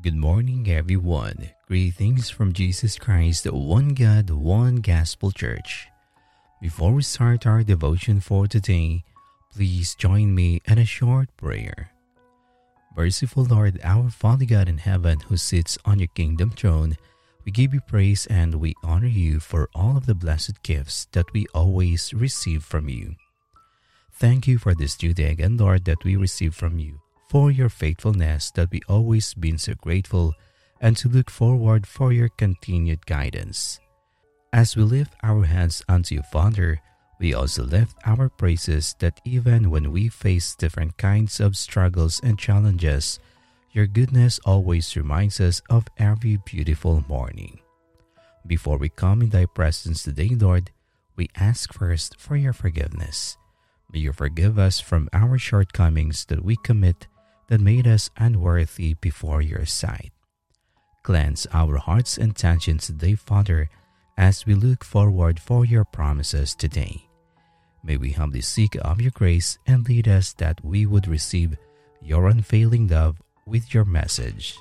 Good morning, everyone. Greetings from Jesus Christ, one God, one Gospel Church. Before we start our devotion for today, please join me in a short prayer. Merciful Lord, our Father God in heaven, who sits on your kingdom throne, we give you praise and we honor you for all of the blessed gifts that we always receive from you. Thank you for this new day again, Lord, that we receive from you for your faithfulness that we always been so grateful and to look forward for your continued guidance. As we lift our hands unto you, Father, we also lift our praises that even when we face different kinds of struggles and challenges, your goodness always reminds us of every beautiful morning. Before we come in thy presence today, Lord, we ask first for your forgiveness. May you forgive us from our shortcomings that we commit that made us unworthy before your sight. Cleanse our hearts and intentions today, Father, as we look forward for your promises today. May we humbly seek of your grace and lead us that we would receive your unfailing love with your message.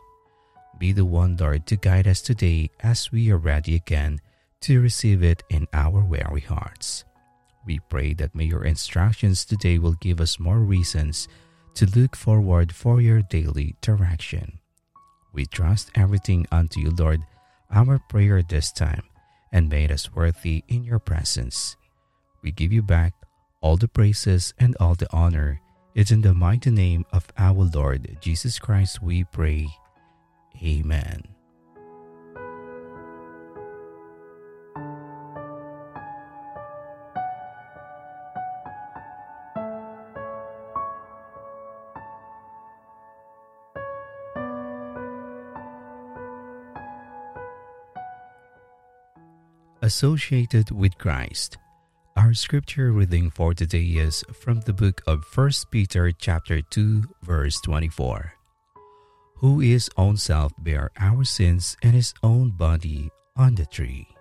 Be the one, Lord, to guide us today as we are ready again to receive it in our weary hearts. We pray that may your instructions today will give us more reasons to look forward for your daily direction. We trust everything unto you, Lord, our prayer this time, and made us worthy in your presence. We give you back all the praises and all the honor. It's in the mighty name of our Lord Jesus Christ we pray. Amen. Associated with Christ. Our scripture reading for today is from the book of 1 Peter chapter 2 verse 24. Who his own self bare our sins and his own body on the tree.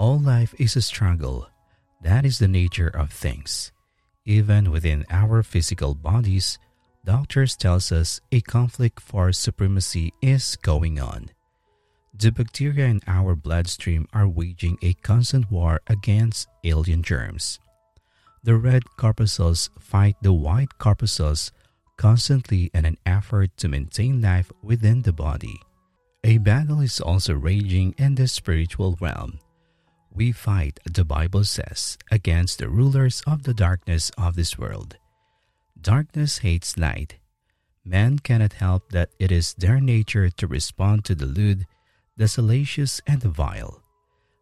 All life is a struggle that is the nature of things. Even within our physical bodies, doctors tells us a conflict for supremacy is going on. The bacteria in our bloodstream are waging a constant war against alien germs. The red corpuscles fight the white corpuscles constantly in an effort to maintain life within the body. A battle is also raging in the spiritual realm we fight, the Bible says, against the rulers of the darkness of this world. Darkness hates light. Men cannot help that it is their nature to respond to the lewd, the salacious, and the vile.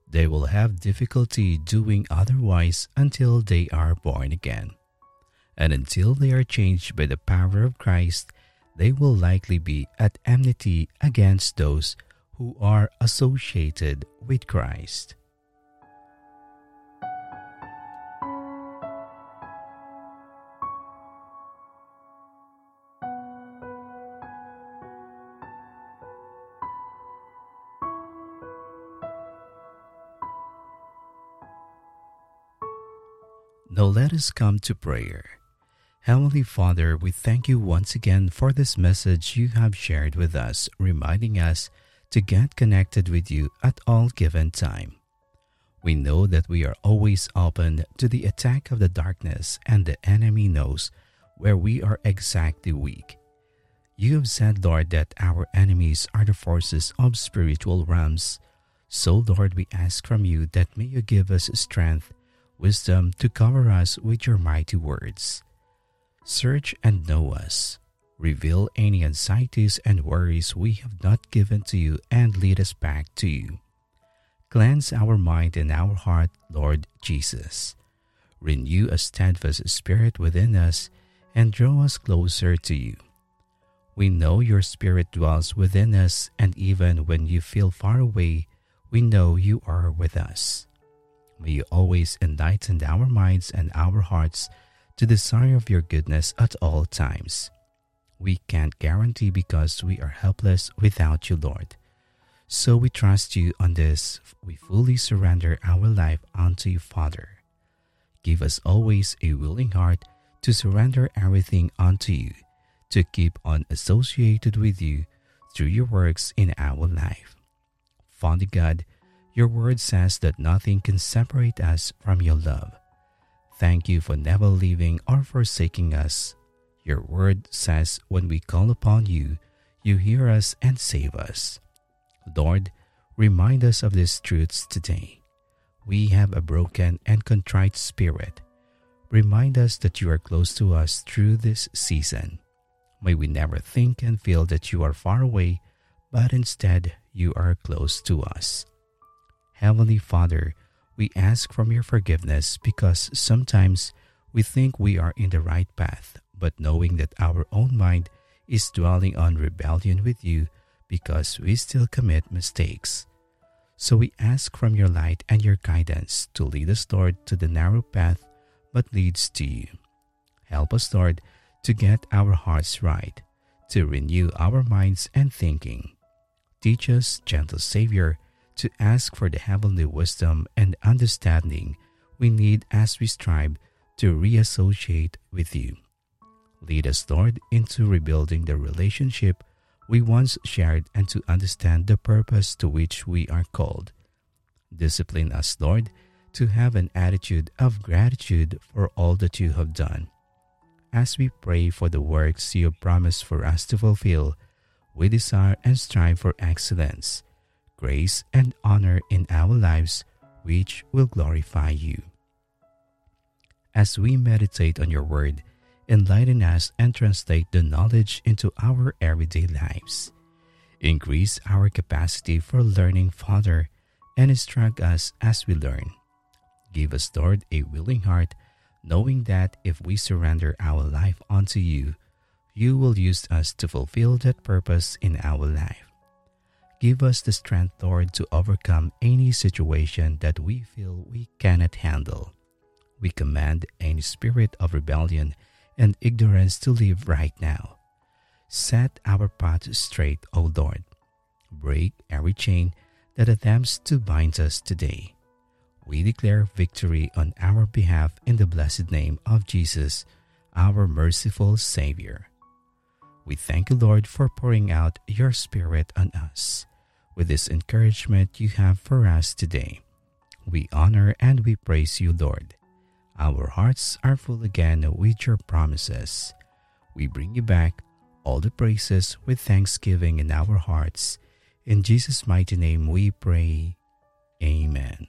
They will have difficulty doing otherwise until they are born again. And until they are changed by the power of Christ, they will likely be at enmity against those who are associated with Christ. Now let us come to prayer. Heavenly Father, we thank you once again for this message you have shared with us, reminding us to get connected with you at all given time. We know that we are always open to the attack of the darkness, and the enemy knows where we are exactly weak. You have said, Lord, that our enemies are the forces of spiritual realms. So, Lord, we ask from you that may you give us strength wisdom to cover us with your mighty words. Search and know us. Reveal any anxieties and worries we have not given to you and lead us back to you. Cleanse our mind and our heart, Lord Jesus. Renew a steadfast spirit within us and draw us closer to you. We know your spirit dwells within us, and even when you feel far away, we know you are with us. May you always enlighten our minds and our hearts to desire of your goodness at all times. We can't guarantee because we are helpless without you, Lord. So we trust you on this. We fully surrender our life unto you, Father. Give us always a willing heart to surrender everything unto you, to keep on associated with you through your works in our life. Father God, your word says that nothing can separate us from your love. Thank you for never leaving or forsaking us. Your word says when we call upon you, you hear us and save us. Lord, remind us of these truths today. We have a broken and contrite spirit. Remind us that you are close to us through this season. May we never think and feel that you are far away, but instead you are close to us. Heavenly Father, we ask from your forgiveness because sometimes we think we are in the right path, but knowing that our own mind is dwelling on rebellion with you because we still commit mistakes. So we ask from your light and your guidance to lead us, Lord, to the narrow path but leads to you. Help us, Lord, to get our hearts right, to renew our minds and thinking. Teach us, gentle Savior, to ask for the heavenly wisdom and understanding we need as we strive to reassociate with you. Lead us, Lord, into rebuilding the relationship we once shared and to understand the purpose to which we are called. Discipline us, Lord, to have an attitude of gratitude for all that you have done. As we pray for the works you have promised for us to fulfill, we desire and strive for excellence, grace, and honor in our lives, which will glorify you. As we meditate on your word, enlighten us and translate the knowledge into our everyday lives. Increase our capacity for learning, Father, and instruct us as we learn. Give us, Lord, a willing heart, knowing that if we surrender our life unto you, you will use us to fulfill that purpose in our life. Give us the strength, Lord, to overcome any situation that we feel we cannot handle. We command any spirit of rebellion and ignorance to leave right now. Set our path straight, O Lord. Break every chain that attempts to bind us today. We declare victory on our behalf in the blessed name of Jesus, our merciful Savior. We thank you, Lord, for pouring out your Spirit on us. With this encouragement you have for us today, we honor and we praise you, Lord. Our hearts are full again with your promises. We bring you back all the praises with thanksgiving in our hearts. In Jesus' mighty name we pray. Amen.